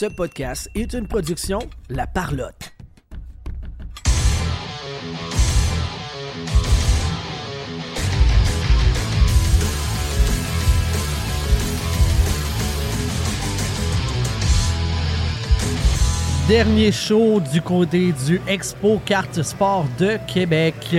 Ce podcast est une production La Parlotte. Dernier show du côté du Expo Carte Sport de Québec.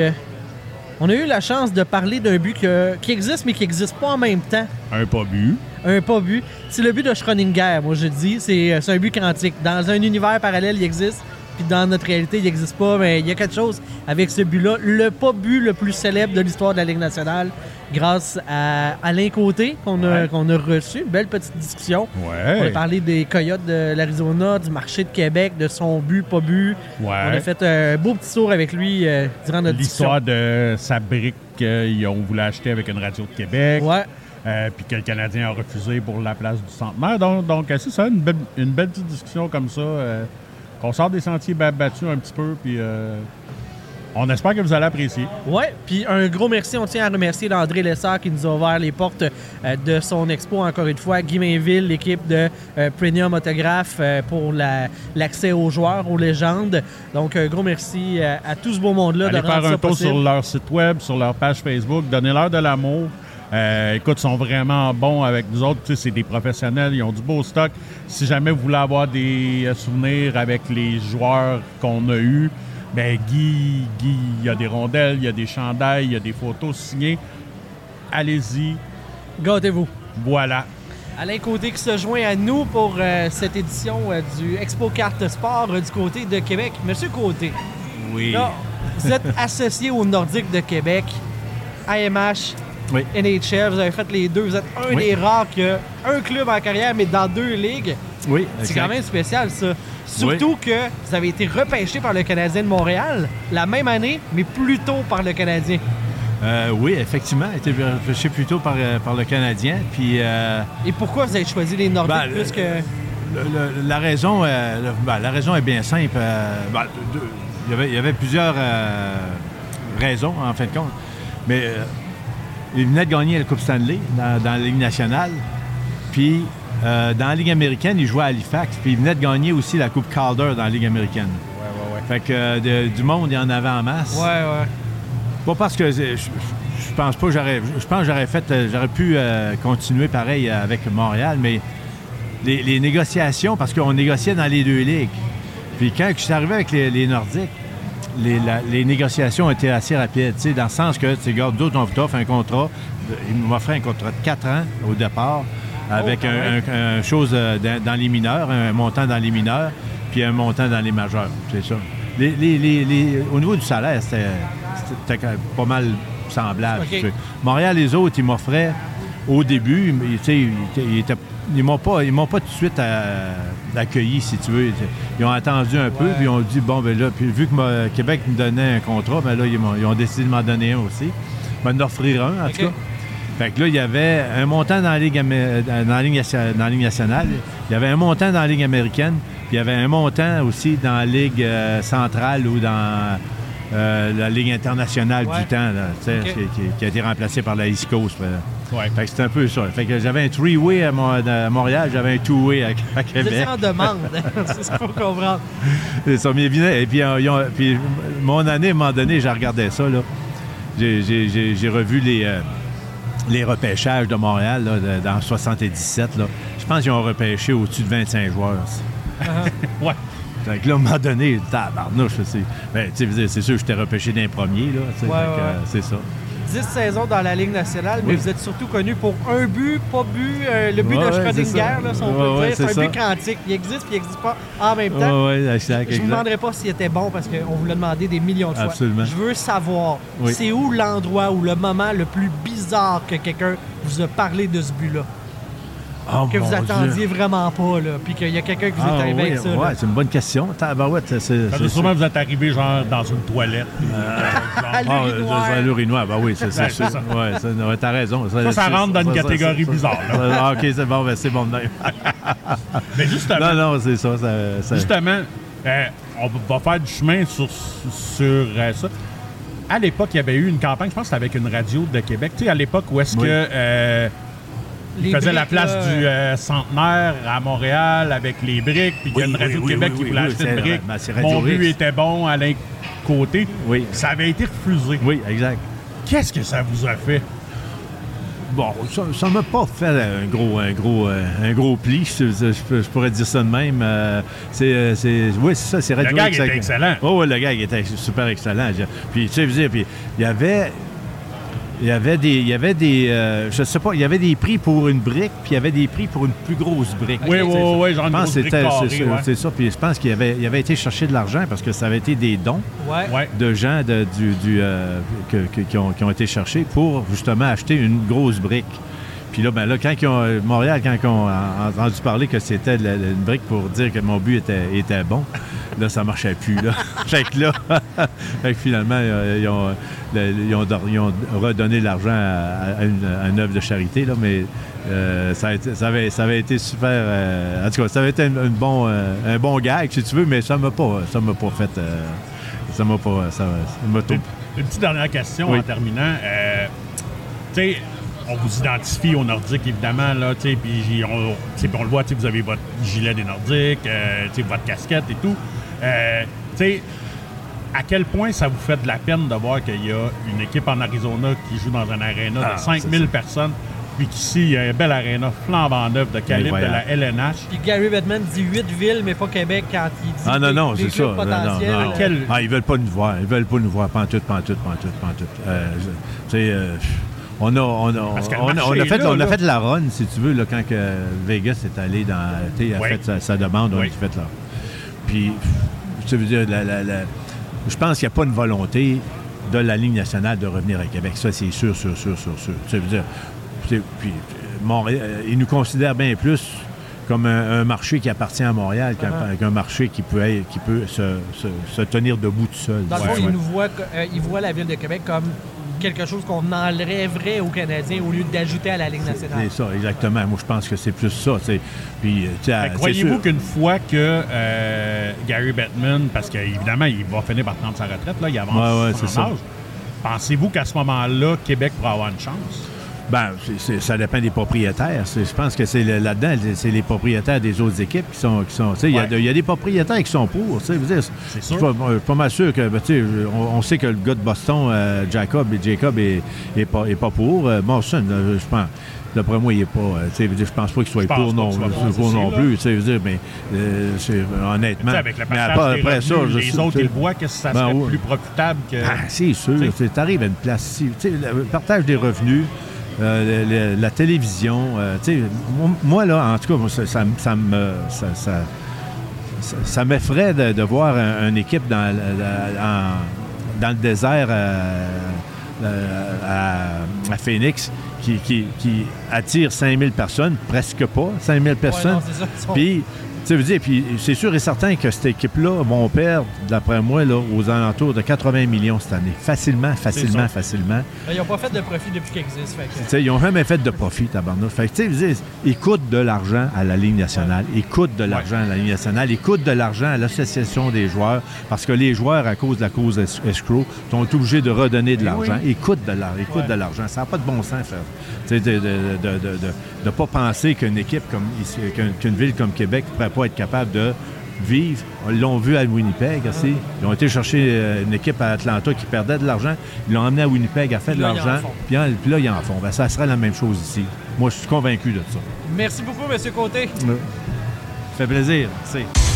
On a eu la chance de parler d'un but qui existe mais qui n'existe pas en même temps. Un pas bu. Un pas but. C'est le but de Schrödinger, moi je dis. C'est euh, c'est un but quantique. Dans un univers parallèle, il existe. Puis dans notre réalité, il n'existe pas. Mais il y a quelque chose avec ce but-là. Le pas but le plus célèbre de l'histoire de la Ligue nationale, grâce à Alain Côté, qu'on a, Ouais. qu'on a reçu. Une belle petite discussion. On a parlé des Coyotes de l'Arizona, du marché de Québec, de son but, pas but. On a fait un beau petit tour avec lui euh, durant notre discussion. L'histoire de sa brique qu'ils ont voulu acheter avec une radio de Québec. Ouais. Euh, puis que le Canadien a refusé pour la place du centenaire. Donc, donc euh, c'est ça, une belle, une belle petite discussion comme ça. euh, qu'on sort des sentiers ba- battus un petit peu. Puis euh, on espère que vous allez apprécier. Ouais, puis un gros merci. On tient à remercier André Lessard qui nous a ouvert les portes de son expo encore une fois. Guy Mainville, l'équipe de Premium Autograph euh, pour la- l'accès aux joueurs, aux légendes. Donc, un gros merci à tout ce beau monde-là de rendre faire ça un tour possible. sur leur site web, sur leur page Facebook. Donnez-leur de l'amour. Euh, écoute, ils sont vraiment bons avec nous autres. Tu sais, c'est des professionnels, ils ont du beau stock. Si jamais vous voulez avoir des euh, souvenirs avec les joueurs qu'on a eus, ben Guy, Guy, il y a des rondelles, il y a des chandails, il y a des photos signées. Allez-y. Gâtez-vous. Voilà. Alain Côté qui se joint à nous pour euh, cette édition euh, du Expo Carte Sport euh, du côté de Québec. Monsieur Côté, Oui. là, vous êtes associé au Nordique de Québec, AMH, Oui. NHL, vous avez fait les deux. Vous êtes un Oui. des rares qui a un club en carrière, mais dans deux ligues. Oui, C'est quand même spécial, ça. Surtout que vous avez été repêché par le Canadien de Montréal la même année, mais plus tôt par le Canadien. Euh, oui, effectivement, été repêché plus tôt par, euh, par le Canadien. Puis euh, Et pourquoi vous avez choisi les Nordiques Ben, plus que. le- le- la, raison, euh, le- ben, la raison est bien simple. Ben, de- de- il, y avait, il y avait plusieurs raisons, en fin de compte. Mais il venait de gagner la Coupe Stanley dans, dans la Ligue nationale. Puis euh, dans la Ligue américaine, il jouait à Halifax. Puis il venait de gagner aussi la Coupe Calder dans la Ligue américaine. Ouais, ouais, ouais. Fait que euh, de- du monde, il y en avait en masse. Ouais, ouais. Pas parce que je, je- pense pas que j'aurais. Je pense j'aurais fait. euh, J'aurais pu euh, continuer pareil avec Montréal, mais les, les négociations, parce qu'on négociait dans les deux ligues. Puis quand je suis arrivé avec les, les Nordiques, les, la- les négociations étaient assez rapides, dans le sens que, tu regarde, d'autres, on t'offre un contrat. Ils m'offraient un contrat de 4 ans au départ, avec Oh, quand un, un- un chose euh, dans, dans les mineurs, un montant dans les mineurs, puis un montant dans les majeurs. C'est ça. Les- les- les- les- au niveau du salaire, c'était pas mal semblable. OK. si tu veux. Montréal, les autres, ils m'offraient au début, ils, ils étaient- ils m'ont pas, ils m'ont pas tout de suite euh, accueilli, si tu veux. Ils ont attendu un peu, puis ils ont dit, bon, ben là, puis vu que Québec me donnait un contrat, ben là, ils, ont décidé de m'en donner un aussi. Ils m'en offrir un, en tout cas. Fait que là, il y avait un montant dans la Ligue, amé- dans la Ligue, nation- dans la Ligue nationale, il y avait un montant dans la Ligue américaine, puis il y avait un montant aussi dans la Ligue euh, centrale ou dans euh, la Ligue internationale Ouais. du temps, là, qui, a été remplacée par la East Coast. là. Ouais. Fait que c'était un peu ça. Fait que j'avais un three-way à, Mon- à Montréal, j'avais un two-way à, Québec. en demande. C'est ce qu'il faut comprendre. C'est ça, mais Et puis, euh, ils ont- puis mon année, à un moment donné, j'ai regardé ça. Là. J'ai, revu les, euh, les repêchages de Montréal là, de- dans 77. Là. Je pense qu'ils ont repêché au-dessus de 25 joueurs. Ouais. Fait que là, à un moment donné, tabarnouche, c'est, ben, tu sais, c'est sûr que j'étais repêché d'un premier, là, Ouais, ouais. euh, c'est ça. 10 saisons dans la Ligue nationale, mais Oui. vous êtes surtout connu pour un but, pas but, euh, le but Ouais, de Schrödinger, là, si on peut dire. C'est un but quantique. Il existe puis il n'existe pas en même temps. Exact, Je ne vous demanderai pas s'il était bon parce qu'on vous l'a demandé des millions de fois. Absolument. Je veux savoir, Oui. c'est où l'endroit ou le moment le plus bizarre que quelqu'un vous a parlé de ce but-là? Oh, Que vous attendiez Dieu. vraiment pas, là, puis qu'il y a quelqu'un qui vous est Ah, arrivé oui, avec ça. ouais, c'est une bonne question. Tabarouette, c'est, sûrement vous êtes arrivé genre dans une toilette. À Ah, l'urinoir. euh, l'urinoir, ben oui, c'est, ça. Ouais, t'as raison. Ça, ça rentre dans une catégorie bizarre, là. ah, OK, c'est bon, ben, c'est bon. de même. Mais justement, non, non, c'est ça. Justement, euh, on va faire du chemin sur, sur euh, ça. À l'époque, il y avait eu une campagne, je pense que c'était avec une radio de Québec. Tu sais, à l'époque où est-ce Oui. que euh, Il faisait la place là, du euh, centenaire à Montréal avec les briques, puis qu'il y a une radio oui, Québec qui voulait acheter une brique. Mon but était bon, Alain Côté. Oui. Ça avait été refusé. Oui, exact. Qu'est-ce que ça vous a fait? Bon, ça ne m'a pas fait un gros, un gros, euh, un gros pli, je, je- je pourrais dire ça de même. Euh, c'est, euh, c'est, oui, c'est ça, c'est Radio gag X. était excellent. Oh, oui, le gag était super excellent. Puis, tu sais, puis il y avait... Il y avait des, il y avait des, euh, je sais pas, il y avait des prix pour une brique, puis il y avait des prix pour une plus grosse brique. Oui, oui, oui, genre Je une pense grosse que brique c'était, carrée, c'est, ça, ouais. c'est ça. Puis je pense qu'il avait, il avait été chercher de l'argent parce que ça avait été des dons. Ouais. de gens de- du, du, euh, que- que- qui, ont, qui ont été cherchés pour justement acheter une grosse brique. Puis là, ben là, quand ils ont, euh, Montréal, quand ils ont en- entendu parler que c'était une brique pour dire que mon but était, était bon, là, ça marchait plus. Là. fait que là, fait que finalement, euh, ils, ont, ils ont dor- ils ont redonné l'argent à, à une, à une œuvre de charité, là, mais euh, ça, a été- ça avait, ça avait été super. euh, en tout cas, ça avait été un, un bon, euh, un bon gag, si tu veux, mais ça m'a pas, ça m'a pas fait. ça m'a pas. Ça, ça m'a tout- Une, une petite dernière question Oui. en terminant. Tu sais, on vous identifie aux Nordiques, évidemment, là, tu sais, puis on, le voit, tu sais, vous avez votre gilet des Nordiques, euh, tu sais, votre casquette et tout. Euh, tu sais, à quel point ça vous fait de la peine de voir qu'il y a une équipe en Arizona qui joue dans un aréna Ah, de 5000 personnes, puis qu'ici, il y a un bel aréna flambant neuf de calibre de la. LNH. Puis Gary Bettman dit 8 villes, mais pas Québec quand il dit Ah non, non, c'est ça. Non, non. Quel- Ah, ils veulent pas nous voir. Ils veulent pas nous voir. Pantoute, pantoute, pantoute, pantoute. Euh, tu sais, euh, on a, on a, Parce que le on a- marché on a est fait, là, on a là. fait la run, si tu veux, là, quand que Vegas est allé dans. A Oui. fait sa, sa demande, on a fait là. Puis, ça veut dire, la- la- la- je pense qu'il n'y a pas une volonté de la Ligue nationale de revenir à Québec. Ça, c'est sûr, sûr, sûr, sûr, sûr. Ça veut dire, puis, Montréal, euh, ils nous considèrent bien plus comme un, un marché qui appartient à Montréal qu'un Ah. qu'un marché qui peut, être- qui peut se, se- se tenir debout tout seul. Dans le Ouais, fond, il ouais. nous euh, il voit la ville de Québec comme quelque chose qu'on enlèverait aux Canadiens au lieu d'ajouter à la Ligue nationale. C'est ça, exactement. Moi, je pense que c'est plus ça. tu sais. Puis, euh, c'est Croyez-vous sûr. qu'une fois que euh, Gary Bettman, parce qu'évidemment, il va finir par prendre sa retraite, là, il avance Ouais, ouais, son c'est ça. âge, pensez-vous qu'à ce moment-là, Québec pourra avoir une chance? Ben, c'est- ça dépend des propriétaires. C'est- Je pense que c'est le- là-dedans, c'est- les propriétaires des autres équipes qui sont. Qui sont il y Ouais. y, a des propriétaires qui sont pour. dire, C'est sûr. je suis pas mal sûr que, ben, on, on sait que le gars de Boston, euh, Jacob, Jacob est, est pas, est pas pour. Euh, Morrison, je pense. D'après moi, il est pas. euh, je pense pas qu'il soit pour non, pour non plus. dire, mais euh, c'est- honnêtement. Avec le mais après, des après ça, je les autres, ils voient que ça Ben serait plus profitable que... ah, c'est sûr. Tu arrives à une place le partage des revenus, euh, le- la télévision. euh, moi, là, en tout cas, ça, ça me- ça me. Ça, ça, m'effraie de, de voir un- une équipe dans, le- la- en- dans le désert euh, euh, à, à Phoenix qui, qui- qui attire 5000 personnes, presque pas 5000 Ouais, personnes. non. Ils sont- Puis, tu veux dire, puis c'est sûr et certain que cette équipe-là vont perdre, d'après moi, là, aux alentours de 80 millions cette année. Facilement, facilement, facilement. Ils n'ont pas fait de profit depuis qu'ils existent. fait que- ils n'ont jamais fait de profit, tabarnouche. Fait que, dire, ils coûtent de l'argent à la Ligue nationale. Ils coûtent de l'argent à la Ligue nationale. Ils coûtent de l'argent à l'association des joueurs parce que les joueurs, à cause de la cause es- escrow, sont obligés de redonner de Eh l'argent. oui. Ils coûtent de l'argent. Ils coûtent Ouais. de l'argent. Ça n'a pas de bon sens, faire. Tu sais, de ne de, de, de- de pas penser qu'une équipe comme ici- qu'une ville comme Québec ne pourrait pas être capable de vivre. Ils l'ont vu à Winnipeg aussi. Ils ont été chercher euh, une équipe à Atlanta qui perdait de l'argent. Ils l'ont emmené à Winnipeg, fait Puis de l'argent. Puis, là, ils en font. Ben, ça sera la même chose ici. Moi, je suis convaincu de ça. Merci beaucoup, M. Côté. Ça fait plaisir. Merci.